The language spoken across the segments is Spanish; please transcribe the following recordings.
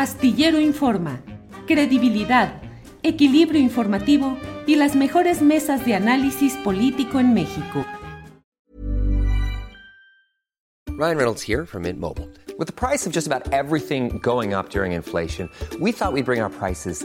Astillero Informa, credibilidad, equilibrio informativo y las mejores mesas de análisis político en México. Ryan Reynolds here from Mint Mobile. With the price of just about everything going up during inflation, we thought we'd bring our prices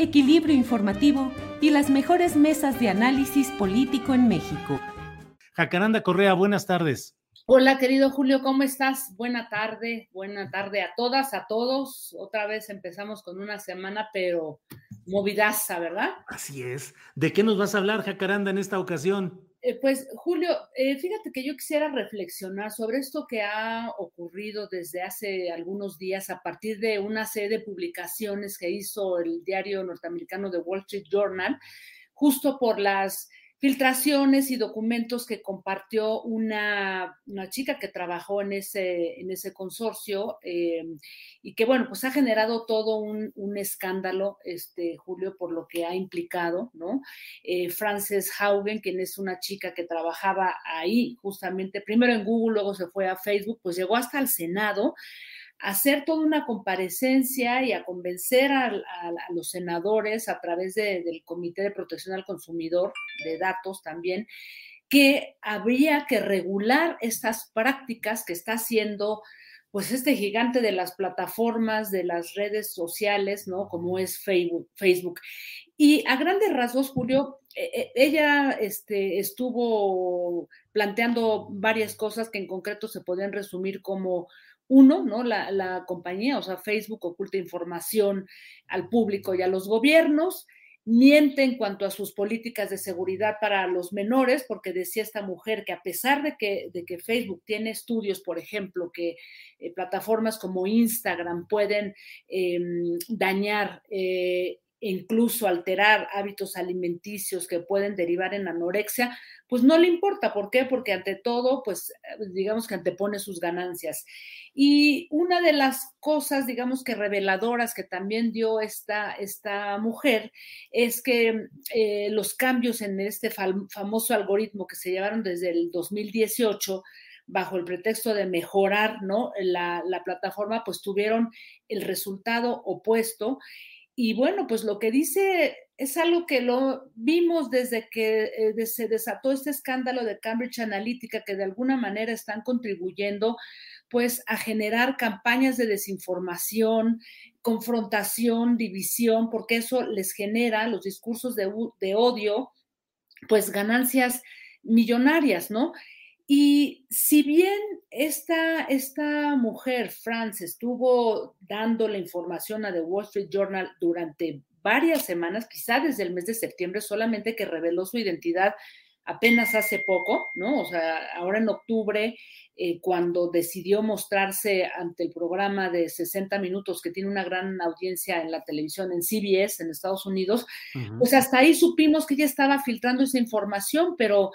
equilibrio informativo y las mejores mesas de análisis político en México. Jacaranda Correa, buenas tardes. Hola, querido Julio, ¿cómo estás? Buena tarde, buena tarde a todas, a todos. Otra vez empezamos con una semana, pero movidaza, ¿verdad? Así es. ¿De qué nos vas a hablar, Jacaranda, en esta ocasión? Eh, pues, Julio, eh, fíjate que yo quisiera reflexionar sobre esto que ha ocurrido desde hace algunos días a partir de una serie de publicaciones que hizo el diario norteamericano The Wall Street Journal, justo por las filtraciones y documentos que compartió una, una chica que trabajó en ese, en ese consorcio eh, y que, bueno, pues ha generado todo un, un, escándalo, este, Julio, por lo que ha implicado, ¿no? Eh, Frances Haugen, quien es una chica que trabajaba ahí justamente, primero en Google, luego se fue a Facebook, pues llegó hasta el Senado hacer toda una comparecencia y a convencer a, los senadores a través de, del Comité de Protección al Consumidor de Datos también, que habría que regular estas prácticas que está haciendo pues este gigante de las plataformas, de las redes sociales, ¿no? Como es Facebook. Y a grandes rasgos, Julio, eh, ella este, estuvo planteando varias cosas que en concreto se podrían resumir como uno, ¿no? La, la, compañía, o sea, Facebook oculta información al público y a los gobiernos, miente en cuanto a sus políticas de seguridad para los menores, porque decía esta mujer que a pesar de que, de que Facebook tiene estudios, por ejemplo, que eh, plataformas como Instagram pueden eh, dañar eh, incluso alterar hábitos alimenticios que pueden derivar en anorexia, pues no le importa. ¿Por qué? Porque ante todo, pues digamos que antepone sus ganancias. Y una de las cosas, digamos que reveladoras que también dio esta, esta mujer es que eh, los cambios en este fam famoso algoritmo que se llevaron desde el 2018 bajo el pretexto de mejorar ¿no? la, la plataforma, pues tuvieron el resultado opuesto y bueno, pues lo que dice es algo que lo vimos desde que eh, se desató este escándalo de Cambridge Analytica, que de alguna manera están contribuyendo pues a generar campañas de desinformación, confrontación, división, porque eso les genera los discursos de, de odio, pues ganancias millonarias, ¿no? Y si bien esta, esta mujer, France, estuvo dando la información a The Wall Street Journal durante varias semanas, quizá desde el mes de septiembre, solamente que reveló su identidad apenas hace poco, ¿no? O sea, ahora en octubre, eh, cuando decidió mostrarse ante el programa de 60 minutos que tiene una gran audiencia en la televisión, en CBS, en Estados Unidos, uh -huh. pues hasta ahí supimos que ella estaba filtrando esa información, pero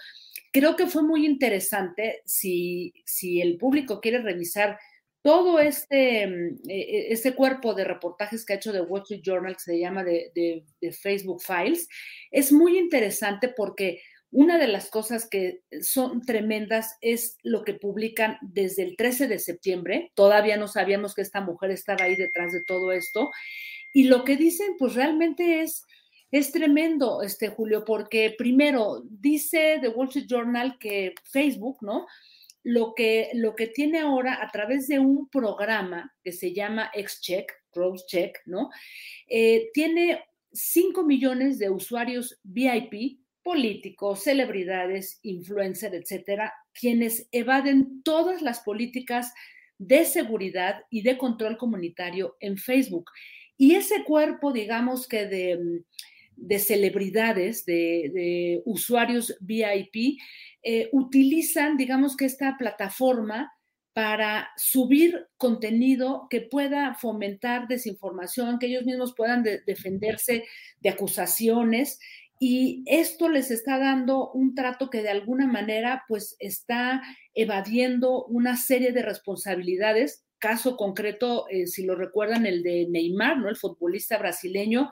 creo que fue muy interesante si, el público quiere revisar todo este, este cuerpo de reportajes que ha hecho The Wall Street Journal, que se llama de, Facebook Files, es muy interesante porque una de las cosas que son tremendas es lo que publican desde el 13 de septiembre. Todavía no sabíamos que esta mujer estaba ahí detrás de todo esto. Y lo que dicen, pues realmente es es tremendo, este Julio, porque primero dice The Wall Street Journal que Facebook, ¿no? Lo que, lo que tiene ahora a través de un programa que se llama XCheck, Check, ¿no? Eh, tiene 5 millones de usuarios VIP, políticos, celebridades, influencers, etcétera, quienes evaden todas las políticas de seguridad y de control comunitario en Facebook. Y ese cuerpo, digamos que de, de celebridades, de, usuarios VIP, eh, utilizan, digamos que esta plataforma para subir contenido que pueda fomentar desinformación, que ellos mismos puedan defenderse de acusaciones. Y esto les está dando un trato que de alguna manera pues está evadiendo una serie de responsabilidades caso concreto, eh, si lo recuerdan, el de Neymar, ¿no? El futbolista brasileño,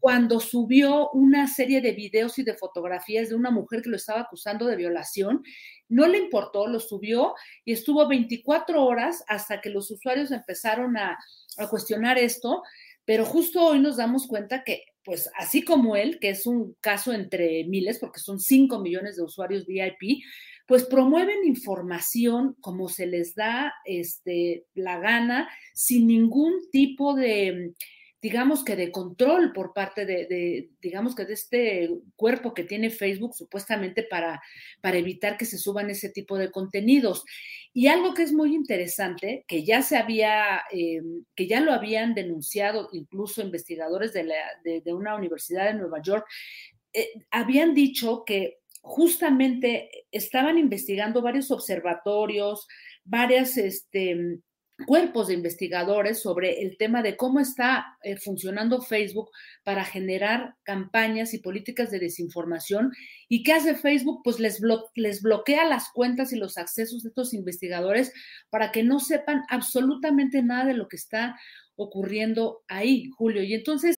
cuando subió una serie de videos y de fotografías de una mujer que lo estaba acusando de violación, no le importó, lo subió y estuvo 24 horas hasta que los usuarios empezaron a, a cuestionar esto, pero justo hoy nos damos cuenta que pues así como él, que es un caso entre miles, porque son 5 millones de usuarios VIP, pues promueven información como se les da este, la gana, sin ningún tipo de, digamos que de control por parte de, digamos que de este cuerpo que tiene Facebook supuestamente para, para evitar que se suban ese tipo de contenidos. Y algo que es muy interesante, que ya se había, eh, que ya lo habían denunciado incluso investigadores de, de una universidad de Nueva York, eh, habían dicho que justamente estaban investigando varios observatorios, varias este, cuerpos de investigadores sobre el tema de cómo está eh, funcionando Facebook para generar campañas y políticas de desinformación. ¿Y qué hace Facebook? Pues les, les bloquea las cuentas y los accesos de estos investigadores para que no sepan absolutamente nada de lo que está ocurriendo ahí, Julio. Y entonces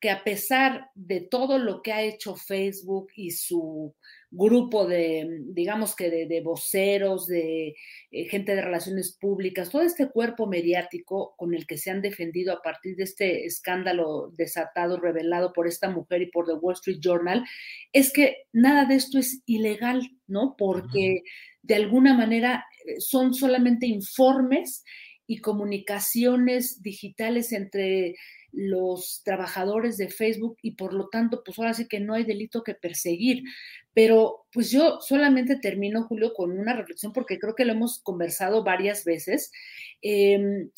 que a pesar de todo lo que ha hecho Facebook y su grupo de, digamos que de, voceros, de eh, gente de relaciones públicas, todo este cuerpo mediático con el que se han defendido a partir de este escándalo desatado, revelado por esta mujer y por The Wall Street Journal, es que nada de esto es ilegal, ¿no? Porque de alguna manera eh, son solamente informes y comunicaciones digitales entre los trabajadores de Facebook y por lo tanto, pues ahora sí que no hay delito que perseguir. Pero pues yo solamente termino, Julio, con una reflexión porque creo que lo hemos conversado varias veces. Em,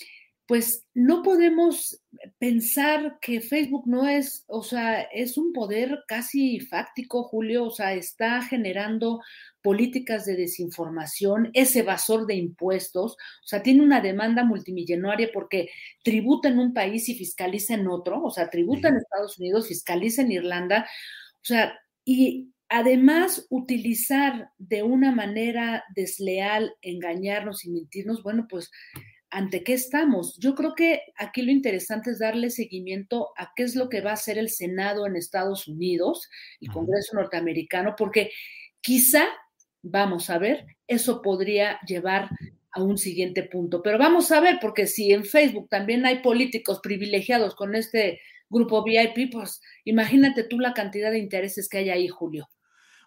pues no podemos pensar que Facebook no es, o sea, es un poder casi fáctico, Julio, o sea, está generando políticas de desinformación, es evasor de impuestos, o sea, tiene una demanda multimillonaria porque tributa en un país y fiscaliza en otro, o sea, tributa en Estados Unidos, fiscaliza en Irlanda, o sea, y además utilizar de una manera desleal, engañarnos y mentirnos, bueno, pues ante qué estamos. Yo creo que aquí lo interesante es darle seguimiento a qué es lo que va a hacer el Senado en Estados Unidos, el Congreso norteamericano, porque quizá Vamos a ver, eso podría llevar a un siguiente punto. Pero vamos a ver, porque si en Facebook también hay políticos privilegiados con este grupo VIP, pues imagínate tú la cantidad de intereses que hay ahí, Julio.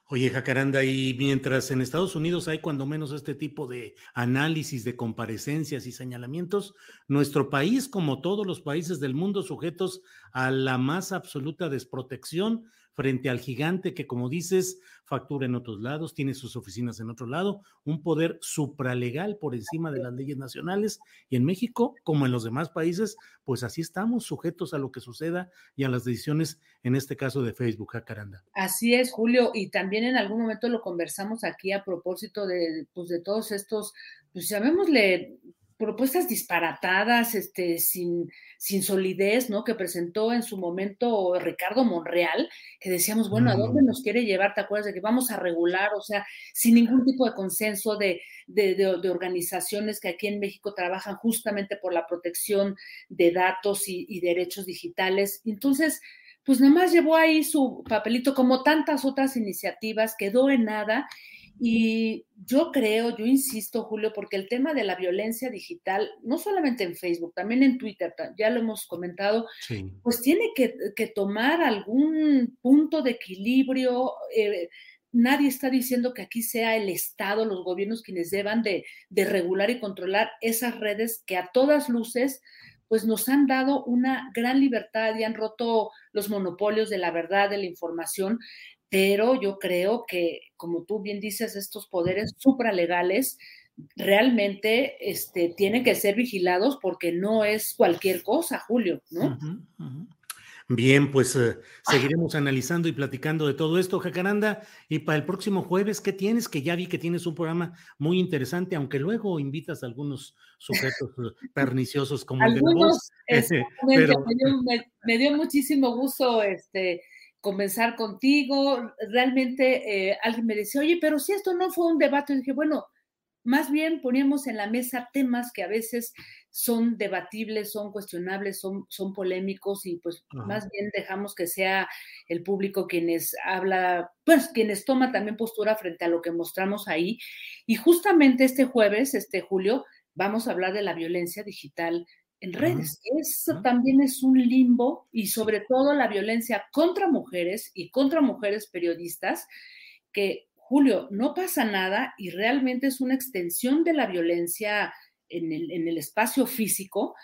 Oye, Jacaranda, y mientras en Estados Unidos hay cuando menos este tipo de análisis de comparecencias y señalamientos, nuestro país, como todos los países del mundo, sujetos a la más absoluta desprotección, frente al gigante que, como dices, factura en otros lados, tiene sus oficinas en otro lado, un poder supralegal por encima de las leyes nacionales. Y en México, como en los demás países, pues así estamos sujetos a lo que suceda y a las decisiones, en este caso de Facebook, Jacaranda. Así es, Julio, y también en algún momento lo conversamos aquí a propósito de, pues, de todos estos, pues llamémosle propuestas disparatadas, este, sin, sin solidez, ¿no? Que presentó en su momento Ricardo Monreal, que decíamos, bueno, ¿a dónde nos quiere llevar? ¿Te acuerdas de que vamos a regular? O sea, sin ningún tipo de consenso de, de, de, organizaciones que aquí en México trabajan justamente por la protección de datos y, y derechos digitales. Entonces, pues nada más llevó ahí su papelito, como tantas otras iniciativas, quedó en nada y yo creo, yo insisto, Julio, porque el tema de la violencia digital, no solamente en Facebook, también en Twitter, ya lo hemos comentado, pues tiene que, tomar algún punto de equilibrio. Eh, nadie está diciendo que aquí sea el Estado, los gobiernos quienes deban de, de regular y controlar esas redes que a todas luces pues nos han dado una gran libertad y han roto los monopolios de la verdad, de la información, pero yo creo que, como tú bien dices, estos poderes supralegales realmente este, tienen que ser vigilados porque no es cualquier cosa, Julio, ¿no? Bien, pues eh, seguiremos analizando y platicando de todo esto, Jacaranda. Y para el próximo jueves, ¿qué tienes? Que ya vi que tienes un programa muy interesante, aunque luego invitas a algunos sujetos eh, perniciosos como el de vos. Pero... me, dio, me, dio, muchísimo gusto este, comenzar contigo. Realmente eh, alguien me decía, oye, pero si esto no fue un debate, y dije, bueno, más bien poníamos en la mesa temas que a veces son debatibles, son cuestionables, son, son polémicos y pues más bien dejamos que sea el público quienes habla, pues quienes toma también postura frente a lo que mostramos ahí. Y justamente este jueves, este julio, vamos a hablar de la violencia digital en redes. Eso también es un limbo y sobre todo la violencia contra mujeres y contra mujeres periodistas, que Julio, no pasa nada y realmente es una extensión de la violencia en el, en el espacio físico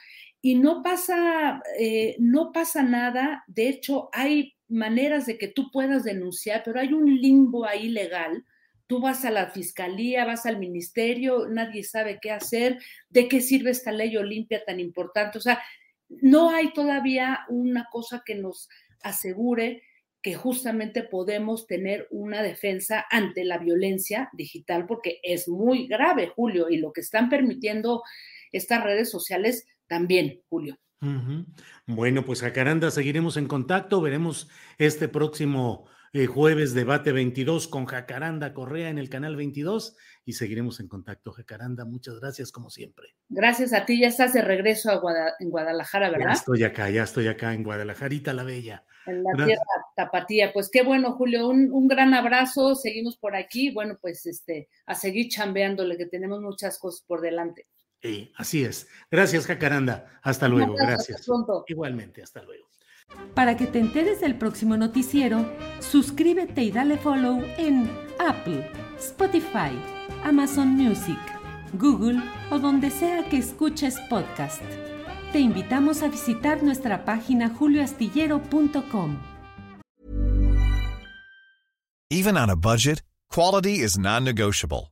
y no pasa, eh, no pasa nada. De hecho, hay maneras de que tú puedas denunciar, pero hay un limbo ahí legal Tú vas a la fiscalía, vas al ministerio, nadie sabe qué hacer, de qué sirve esta ley Olimpia tan importante. O sea, no hay todavía una cosa que nos asegure que justamente podemos tener una defensa ante la violencia digital, porque es muy grave, Julio, y lo que están permitiendo estas redes sociales también, Julio. Bueno, pues Jacaranda, seguiremos en contacto, veremos este próximo eh, jueves debate 22 con Jacaranda Correa en el canal 22 y seguiremos en contacto. Jacaranda, muchas gracias como siempre. Gracias a ti, ya estás de regreso a en Guadalajara, ¿verdad? Ya estoy acá, ya estoy acá en Guadalajarita la Bella. En la tierra tapatía. Pues qué bueno, Julio, un, un, gran abrazo, seguimos por aquí. Bueno, pues este, a seguir chambeándole, que tenemos muchas cosas por delante. Sí, así es. Gracias, Jacaranda. Hasta luego. Gracias. Igualmente, hasta luego. Para que te enteres del próximo noticiero, suscríbete y dale follow en Apple, Spotify, Amazon Music, Google o donde sea que escuches podcast. Te invitamos a visitar nuestra página julioastillero.com. Even on a budget, quality is non-negotiable.